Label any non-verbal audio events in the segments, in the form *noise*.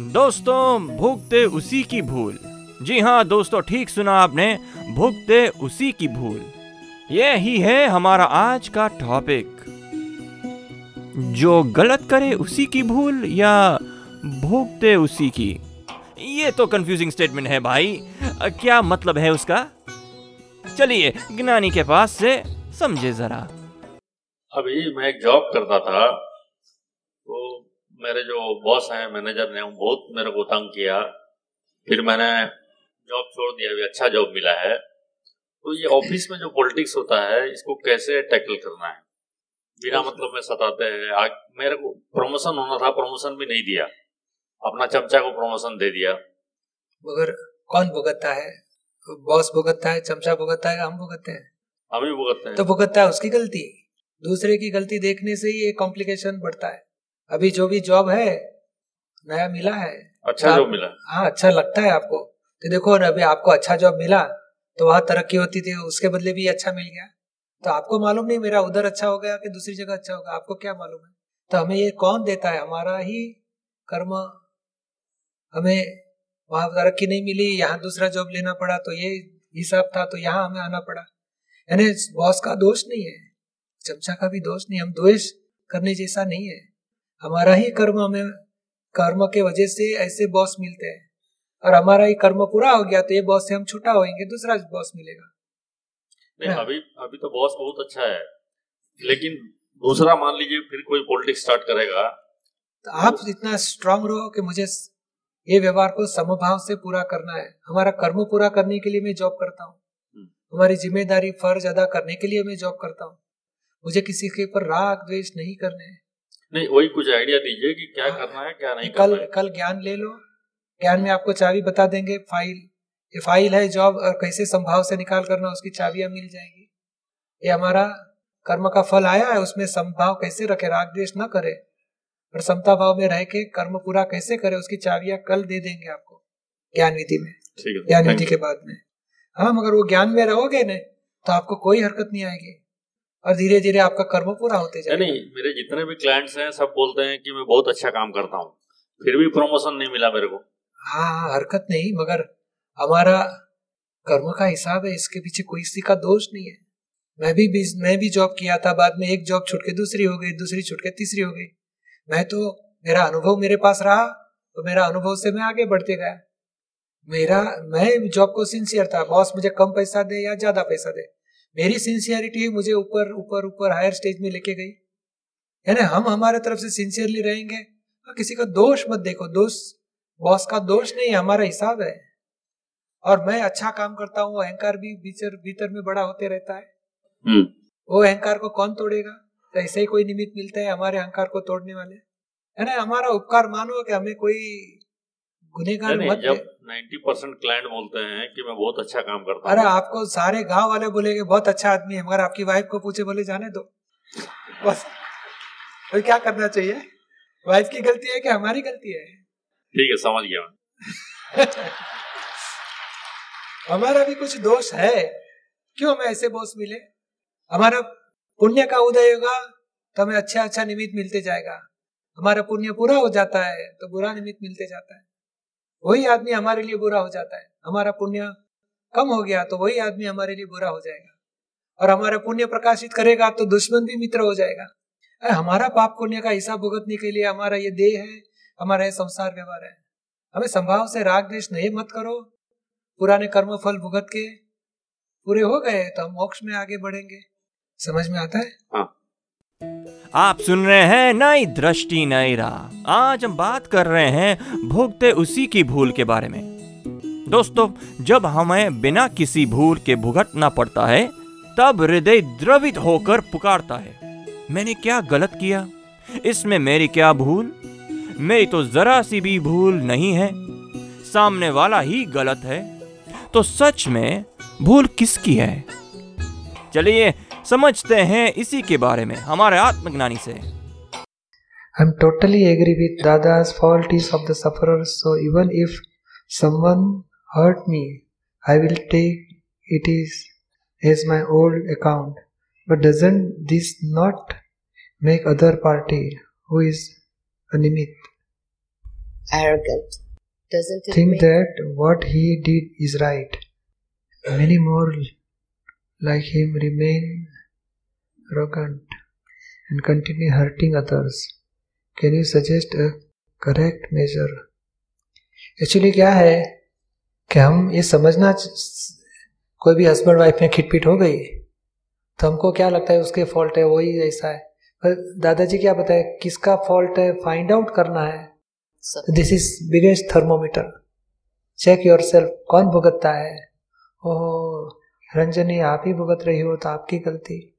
दोस्तों, भुगते उसी की भूल। जी हाँ दोस्तों, ठीक सुना आपने, भुगते उसी की भूल। ये ही है हमारा आज का टॉपिक जो गलत करे उसी की भूल या भोगते उसी की? ये तो कंफ्यूजिंग स्टेटमेंट है भाई। क्या मतलब है उसका? चलिए, ज्ञानी के पास से समझे जरा। अभी मैं एक जॉब करता था। मेरे जो बॉस हैं मैनेजर ने बहुत मेरे को तंग किया। फिर मैंने जॉब छोड़ दिया अभी अच्छा जॉब मिला है। तो ये ऑफ़िस में जो पॉलिटिक्स होता है इसको कैसे टैकल करना है? बिना मतलब में सताते हैं। आग मेरे को प्रमोशन होना था प्रमोशन भी नहीं दिया। अपना चमचा को प्रमोशन दे दिया। मगर कौन भुगतता है? बॉस भुगतता है चमचा भुगतता है हम भुगतते हैं। हम ही भुगतते हैं। तो भुगतता है उसकी गलती। दूसरे की गलती देखने से ही ये कॉम्प्लिकेशन बढ़ता है। अभी जो भी जॉब है नया मिला है। अच्छा जॉब मिला। हाँ अच्छा लगता है आपको। तो देखो अभी आपको अच्छा जॉब मिला तो वहाँ तरक्की होती थी उसके बदले भी अच्छा मिल गया। तो आपको मालूम नहीं मेरा उधर अच्छा हो गया कि दूसरी जगह अच्छा होगा आपको क्या मालूम है? तो हमें ये कौन देता है? हमारा ही कर्म। हमें वहाँ तरक्की नहीं मिली यहाँ दूसरा जॉब लेना पड़ा तो ये हिसाब था तो यहाँ हमें आना पड़ा। यानी बॉस का दोष नहीं है चमचा का भी दोष नहीं हम द्वेष करने जैसा नहीं है। हमारा ही कर्म हमें कर्म के वजह से ऐसे बॉस मिलते हैं। और हमारा ही कर्म पूरा हो गया तो ये बॉस से हम छुट्टा होएँगे दूसरा बॉस मिलेगा। नहीं हाँ। अभी अभी तो बॉस बहुत अच्छा है लेकिन दूसरा मान लीजिए फिर कोई पॉलिटिक्स स्टार्ट करेगा तो आप इतना स्ट्रांग रहो कि मुझे ये व्यवहार को समभाव से पूरा करना है। हमारा कर्म पूरा करने के लिए मैं जॉब करता हूँ। हम्म। हमारी ज़िम्मेदारी फ़र्ज़ अदा करने के लिए मैं जॉब करता हूँ। मुझे किसी के ऊपर राग द्वेष नहीं करने हैं। नहीं वही कुछ आइडिया दीजिए कि क्या हाँ। करना है क्या नहीं कल करना है। कल ज्ञान ले लो ज्ञान में आपको चाबी बता देंगे फ़ाइल ये फ़ाइल है जॉब और कैसे संभाव से निकाल करना उसकी चाबियाँ मिल जाएगी। ये हमारा कर्म का फल आया है उसमें संभाव कैसे रखे राग द्वेष न करे और समता भाव में रह के कर्म पूरा कैसे करे उसकी चाबियाँ कल दे देंगे आपको ज्ञान विधि में। ज्ञान विधि के बाद में। हाँ मगर वो ज्ञान में रहोगे ना तो आपको कोई हरकत नहीं आएगी। और धीरे धीरे आपका कर्म पूरा होते. जाएगा। नहीं मेरे जितने भी क्लाइंट्स हैं सब बोलते हैं कि मैं बहुत अच्छा काम करता हूँ। फिर भी प्रमोशन नहीं मिला मेरे को। हाँ हाँ हरकत नहीं मगर हमारा कर्म का हिसाब है इसके पीछे कोई किसी का दोष नहीं है। मैं भी मैं भी जॉब किया था बाद में एक जॉब छुटके दूसरी हो गई दूसरी छुटके तीसरी हो गई। मैं तो मेरा अनुभव मेरे पास रहा तो मेरा अनुभव से मैं आगे बढ़ते गया। मेरा मैं जॉब को सिंसियर था बॉस मुझे कम पैसा दे या ज़्यादा पैसा दे। मेरी सिंसियरिटी मुझे ऊपर ऊपर ऊपर हायर स्टेज में लेके गई। यानी हम हमारे तरफ़ से सिंसियरली रहेंगे। और किसी का दोष मत देखो। दोष बॉस का दोष नहीं हमारा हिसाब है। और मैं अच्छा काम करता हूँ अहंकार भी भीतर भीतर में बड़ा होते रहता है। हम्म। वो अहंकार को कौन तोड़ेगा? तो ऐसे ही कोई निमित्त मिलता है हमारे अहंकार को तोड़ने वाले। है ना? हमारा उपकार मानो कि हमें कोई गुनेगार मत जब 90 परसेंट क्लाइंट बोलते हैं कि मैं बहुत अच्छा काम करता अरे आपको सारे गाँव वाले बोलेंगे बहुत अच्छा आदमी है मगर आपकी वाइफ को पूछे बोले जाने दो। बस। तो क्या करना चाहिए? वाइफ की गलती है कि हमारी गलती है? ठीक है समझ गया *laughs* हमारा भी कुछ दोष है। क्यों हमें ऐसे बॉस मिले? हमारा पुण्य का उदय होगा तो हमें अच्छा अच्छा निमित्त मिलते जाएगा। हमारा पुण्य पूरा हो जाता है तो बुरा निमित्त मिलते जाता है। वही आदमी हमारे लिए बुरा हो जाता है। हमारा पुण्य कम हो गया तो वही आदमी हमारे लिए बुरा हो जाएगा। और हमारा पुण्य प्रकाशित करेगा तो दुश्मन भी मित्र हो जाएगा। हमारा पाप पुण्य का हिसाब भुगतने के लिए हमारा ये देह है, हमारा ये संसार व्यवहार है। हमें संभाव से राग द्वेष नहीं मत करो। पुराने कर्म फल भुगत के पूरे हो गए तो हम मोक्ष में आगे बढ़ेंगे। समझ में आता है। आप सुन रहे हैं नई दृष्टि, नई राह। आज हम बात कर रहे हैं भुगते उसी की भूल के बारे में। दोस्तों, जब हमें बिना किसी भूल के भुगतना पड़ता है, तब हृदय द्रवित होकर पुकारता है। मैंने क्या गलत किया? इसमें मेरी क्या भूल? मेरी तो जरा सी भी भूल नहीं है। सामने वाला ही गलत है। तो सच में भूल किसकी है? चलिए समझते हैं इसी के बारे में हमारे आत्मज्ञानी से I'm totally agree with Dada's fault is of the sufferer. So even if someone hurt me, I will take it is as my old account. But doesn't this not make other party who is a nimit Arrogant. Doesn't it think make that what he did is right? Many more like him remain arrogant and continue hurting others. Can you suggest a correct measure? Actually क्या है कि हम ये समझना कोई भी husband wife में खिटपिट हो गई तो हमको क्या लगता है उसके फॉल्ट है वही ऐसा है पर दादाजी क्या बताए किसका फॉल्ट है फाइंड आउट करना है? This is biggest thermometer check yourself कौन भुगतता है ओह रंजनी आप ही भुगत रही हो तो आपकी गलती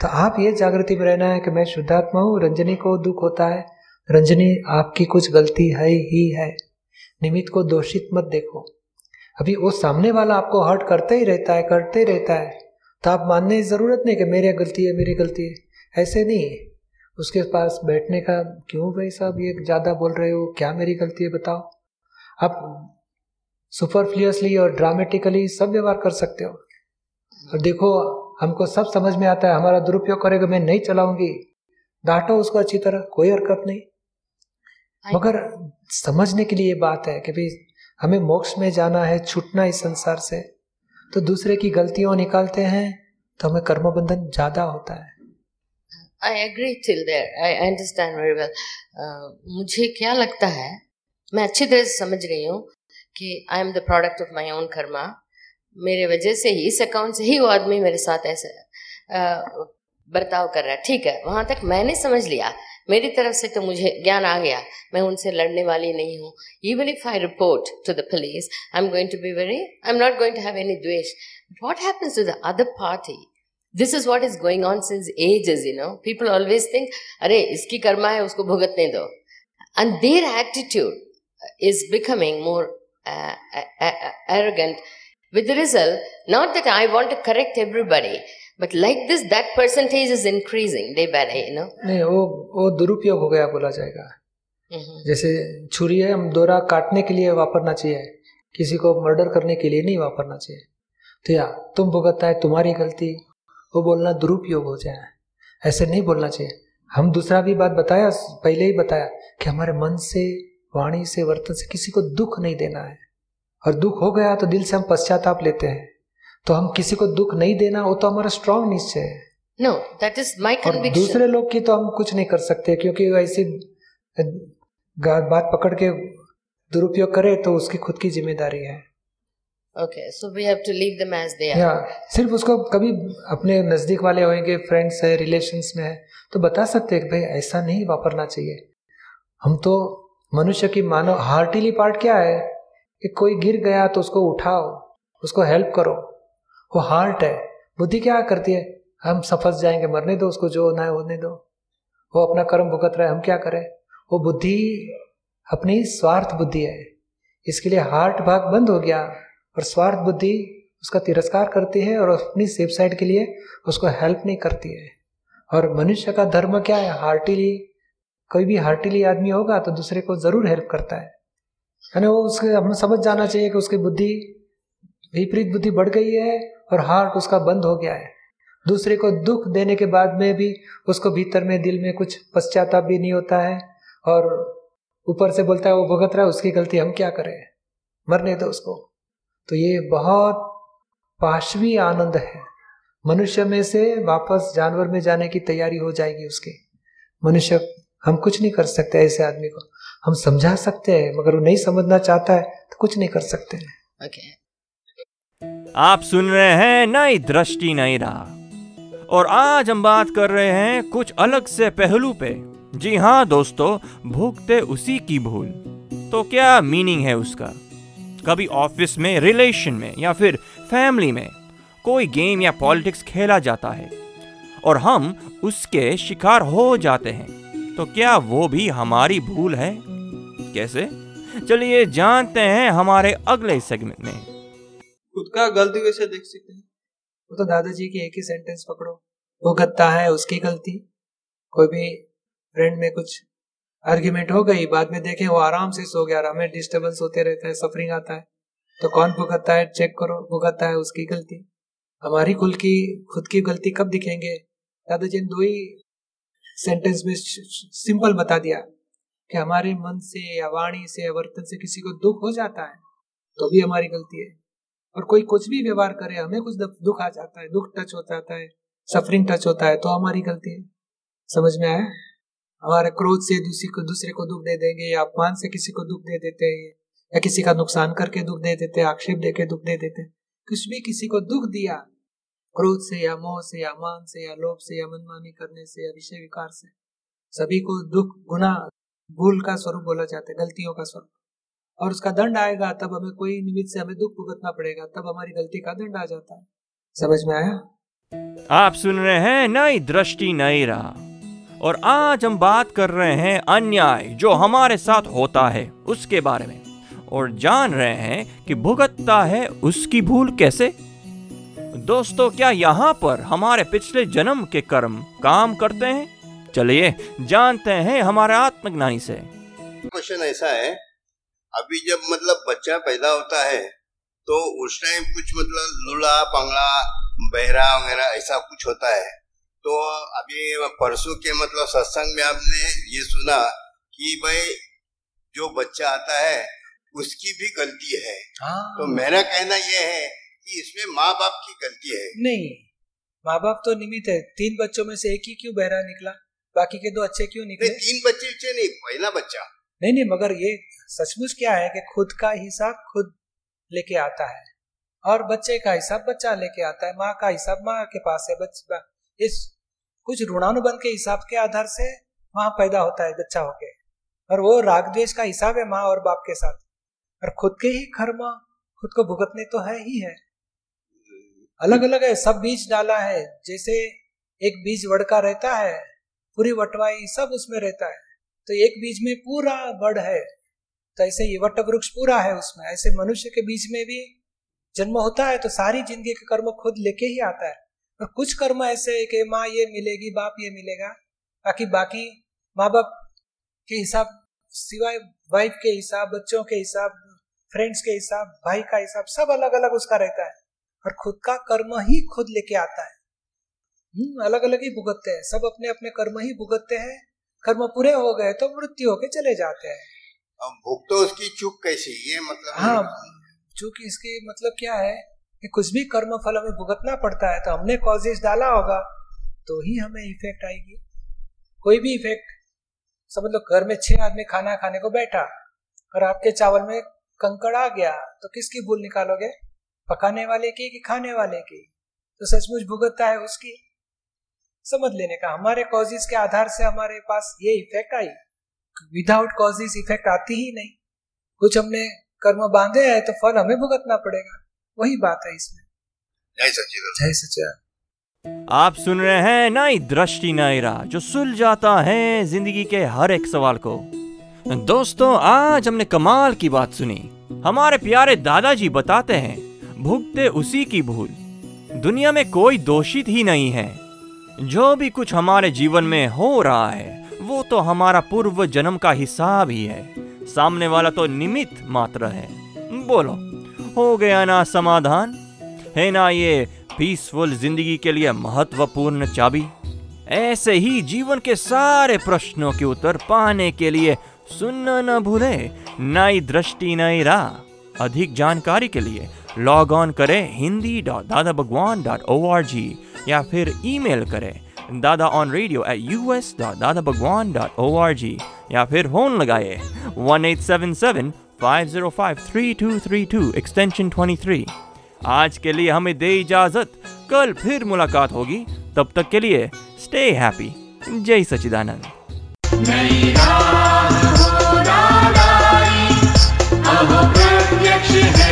तो आप ये जागृति में रहना है कि मैं शुद्धात्मा हूँ, रंजनी को दुख होता है। रंजनी, आपकी कुछ गलती है ही है। निमित को दोषित मत देखो। अभी वो सामने वाला आपको हर्ट करते ही रहता है, करते ही रहता है। तो आप मानने की ज़रूरत नहीं कि मेरी गलती है, मेरी गलती है। ऐसे नहीं। उसके पास बैठने का क्यों भाई साहब ये ज़्यादा बोल रहे हो? क्या मेरी गलती है बताओ। आप सुपरफ्लियसली और ड्रामेटिकली सब व्यवहार कर सकते हो। और देखो हमको सब समझ में आता है हमारा दुरुपयोग करेगा मैं नहीं चलाऊँगी। डांटो उसको अच्छी तरह कोई हरकत नहीं। मगर समझने के लिए ये बात है कि भाई हमें मोक्ष में जाना है छूटना इस संसार से। तो दूसरे की गलतियों निकालते हैं तो हमें कर्म बंधन ज़्यादा होता है। I agree till there. I I understand very well. Uh, मुझे क्या लगता है मैं अच्छी तरह से समझ रही हूँ कि I am the product of my own karma मेरे वजह से ही, इस अकाउंट से ही वो आदमी मेरे साथ ऐसे बर्ताव कर रहा है। ठीक है, वहाँ तक मैंने समझ लिया। मेरी तरफ़ से तो मुझे ज्ञान आ गया। मैं उनसे लड़ने वाली नहीं हूँ। Even if I report to the police I am going to be very I am not going to have any dvesh. What happens to the other party? This is what is going on since ages, you know people always think, अरे, इसकी कर्मा है, उसको भुगतने दो। And their attitude is becoming more arrogant with the result not that i want to correct everybody but like this that percentage is increasing. Day by day you know? नहीं वो वो दुरुपयोग हो गया बोला जाएगा। Mhm. जैसे छुरी है हम दोरा काटने के लिए वापरना चाहिए। किसी को मर्डर करने के लिए नहीं वापरना चाहिए। तो या तुम भुगतना है तुम्हारी गलती। वो बोलना दुरुपयोग हो जाए। ऐसे नहीं बोलना चाहिए। हम दूसरा भी बात बताया पहले ही बताया कि हमारे मन से वाणी से वर्तन से किसी को दुख नहीं देना है। और दुख हो गया तो दिल से हम पश्चाताप लेते हैं। तो हम किसी को दुख नहीं देना वो तो हमारा स्ट्रांग निश्चय है। That is my और conviction. दूसरे लोग की तो हम कुछ नहीं कर सकते क्योंकि ऐसी बात पकड़ के दुरुपयोग करे तो उसकी खुद की ज़िम्मेदारी है। So we have to leave them as they are. या सिर्फ़ उसको कभी अपने नज़दीक वाले होंगे फ्रेंड्स है रिलेशंस में है तो बता सकते हैं कि भाई ऐसा नहीं वापरना चाहिए। हम तो मनुष्य की मानव हार्टिली पार्ट क्या है? कि कोई गिर गया तो उसको उठाओ, उसको हेल्प करो। वो हार्ट है। बुद्धि क्या करती है? हम सफस जाएँगे, मरने दो उसको, जो होना है होने दो। वो अपना कर्म भुगत रहा है, हम क्या करें? वो बुद्धि, अपनी स्वार्थ बुद्धि है। इसके लिए हार्ट भाग बंद हो गया और स्वार्थ बुद्धि उसका तिरस्कार करती है और अपनी सेफ़ साइड के लिए उसको हेल्प नहीं करती है। और मनुष्य का धर्म क्या है? हार्टिली कोई भी हार्टिली आदमी होगा तो दूसरे को ज़रूर हेल्प करता है। है ना वो उसके हमें समझ जाना चाहिए कि उसकी बुद्धि, विपरीत बुद्धि बढ़ गई है और हार्ट उसका बंद हो गया है। दूसरे को दुख देने के बाद में भी उसको भीतर में, दिल में कुछ पश्चाताप भी नहीं होता है और ऊपर से बोलता है, वो भुगत रहा है, उसकी गलती हम क्या करें? मरने दो उसको। तो ये बहुत पाशवी आनंद है। मनुष्य में से वापस जानवर में जाने की तैयारी हो जाएगी उसकी। मनुष्य हम कुछ नहीं कर सकते ऐसे आदमी को। हम समझा सकते हैं मगर वो नहीं समझना चाहता है तो कुछ नहीं कर सकते हैं। Okay. आप सुन रहे हैं नई दृष्टि नई राह। और आज हम बात कर रहे हैं कुछ अलग से पहलू पे। जी हाँ दोस्तों भुगते उसी की भूल। तो क्या मीनिंग है उसका? कभी ऑफ़िस में रिलेशन में या फिर फैमिली में कोई गेम या पॉलिटिक्स खेला जाता है और हम उसके शिकार हो जाते हैं। तो क्या वो भी हमारी भूल है? कैसे? चलिए जानते हैं हमारे अगले सेगमेंट में। खुद का गलती वैसे देख सकते हैं? वो तो दादाजी की एक ही सेंटेंस पकड़ो। वो गत्ता है उसकी गलती। कोई भी फ्रेंड में कुछ आर्ग्यूमेंट हो गई बाद में देखे वो आराम से सो गया हमें डिस्टर्बेंस होते रहता है सफरिंग आता है। तो कौन भुगतता है? चेक करो भुगतता है उसकी गलती। हमारी खुल की खुद की गलती कब दिखेंगे? दादाजी ने दो ही सेंटेंस में सिंपल बता दिया कि हमारे मन से या वाणी से या वर्तन से किसी को दुख हो जाता है तो भी हमारी गलती है। और कोई कुछ भी व्यवहार करे, हमें कुछ दुख आ जाता है, दुख टच हो जाता है सफरिंग टच होता है तो हमारी गलती है। समझ में आया? हमारे क्रोध से दूसरे को दूसरे को दुख दे देंगे, या अपमान से किसी को दुख दे देते हैं, या किसी का नुकसान करके दुख दे देते आक्षेप दे के दुख दे देते कुछ भी किसी को दुख दिया क्रोध से या मोह से या मान से या लोभ से या मनमानी करने से या विषय विकार से। सभी को दुख गुना भूल का स्वरूप बोला जाता है, गलतियों का स्वरूप। और उसका दंड आएगा, तब हमें कोई निमित्त से हमें दुख भुगतना पड़ेगा, तब हमारी गलती का दंड आ जाता है। समझ में आया? आप सुन रहे हैं नई दृष्टि, नई राह। और आज हम बात कर रहे हैं अन्याय जो हमारे साथ होता है उसके बारे में। और जान रहे हैं कि भुगतता है उसकी भूल कैसे? दोस्तों क्या यहाँ पर हमारे पिछले जन्म के कर्म काम करते हैं? चलिए जानते हैं हमारे आत्मज्ञानी से। क्वेश्चन ऐसा है अभी जब मतलब बच्चा पैदा होता है तो उस टाइम कुछ मतलब लूला पंगड़ा बहरा वगैरह ऐसा कुछ होता है। तो अभी परसों के मतलब सत्संग में आपने ये सुना कि भाई जो बच्चा आता है उसकी भी गलती है। हाँ। तो मेरा कहना यह है कि इसमें माँ बाप की गलती है। नहीं माँ बाप तो निमित है। तीन बच्चों में से एक ही क्यों बहरा निकला? बाकी के दो अच्छे क्यों निकले? नहीं, तीन बच्चे अच्छे नहीं पहला बच्चा। नहीं नहीं मगर ये सचमुच क्या है कि खुद का हिसाब खुद लेके आता है और बच्चे का हिसाब बच्चा लेके आता है। माँ का हिसाब माँ के पास है। बच्चा इस कुछ ऋणानुबंध के हिसाब के आधार से वहाँ पैदा होता है बच्चा होके। और वो राग द्वेष का हिसाब है माँ और बाप के साथ। और खुद के ही कर्म खुद को भुगतने तो है ही है। अलग अलग है, सब बीज डाला है, जैसे एक बीज वड़का रहता है, पूरी वटवाई सब उसमें रहता है तो एक बीज में पूरा वड है तो ऐसे ये वट वृक्ष पूरा है उसमें, ऐसे मनुष्य के बीच में भी जन्म होता है तो सारी ज़िंदगी के कर्म खुद लेके ही आता है और कुछ कर्म ऐसे है कि माँ ये मिलेगी, बाप ये मिलेगा, बाकी बाकी माँ बाप के हिसाब, सिवाय वाइफ के हिसाब, बच्चों के हिसाब फ्रेंड्स के हिसाब, भाई का हिसाब, सब अलग अलग उसका रहता है। और खुद का कर्म ही खुद लेके आता है। हम्म अलग अलग ही भुगतते हैं। सब अपने अपने कर्म ही भुगतते हैं। कर्म पूरे हो गए तो मृत्यु होके चले जाते हैं। अब तो उसकी चूक कैसी? ये मतलब हाँ। चूँकि इसकी मतलब क्या है कि कुछ भी कर्म फल हमें भुगतना पड़ता है तो हमने कॉजेज डाला होगा तो ही हमें इफ़ेक्ट आएगी। कोई भी इफ़ेक्ट समझ लो घर में छह आदमी खाना खाने को बैठा और आपके चावल में कंकड़ आ गया तो किसकी भूल निकालोगे? पकाने वाले की कि खाने वाले की? तो सचमुच भुगतता है उसकी। समझ लेने का हमारे कॉजेज के आधार से हमारे पास ये इफ़ेक्ट आई। विदाउट कॉजेज इफ़ेक्ट आती ही नहीं। कुछ हमने कर्म बांधे हैं तो फल हमें भुगतना पड़ेगा। वही बात है इसमें। जय सचिदानंद आप सुन रहे हैं नई दृष्टि नई राह जो सुल जाता है ज़िंदगी के हर एक सवाल को। दोस्तों आज हमने कमाल की बात सुनी। हमारे प्यारे दादाजी बताते हैं भुगते उसी की भूल। दुनिया में कोई दोषित ही नहीं है। जो भी कुछ हमारे जीवन में हो रहा है, वो तो हमारा पूर्व जन्म का हिसाब ही है। सामने वाला तो निमित्त मात्र है। बोलो, हो गया ना समाधान? है ना ये पीसफुल ज़िंदगी के लिए महत्वपूर्ण चाबी? ऐसे ही जीवन के सारे प्रश्नों के उत्तर पाने के लिए सुनना न भूले, नई दृष्टि, नई राह। अधिक जानकारी के लिए लॉग ऑन करें Hindi dot Dada Bhagwan dot O R G या फिर ईमेल करें Dada on radio at U S dot Dada Bhagwan dot O R G या फिर फ़ोन लगाए one eight seven seven five zero five three two three two extension twenty three आज के लिए हमें दे इजाज़त। कल फिर मुलाकात होगी। तब तक के लिए स्टे हैप्पी जय सचिदानंद राह हो।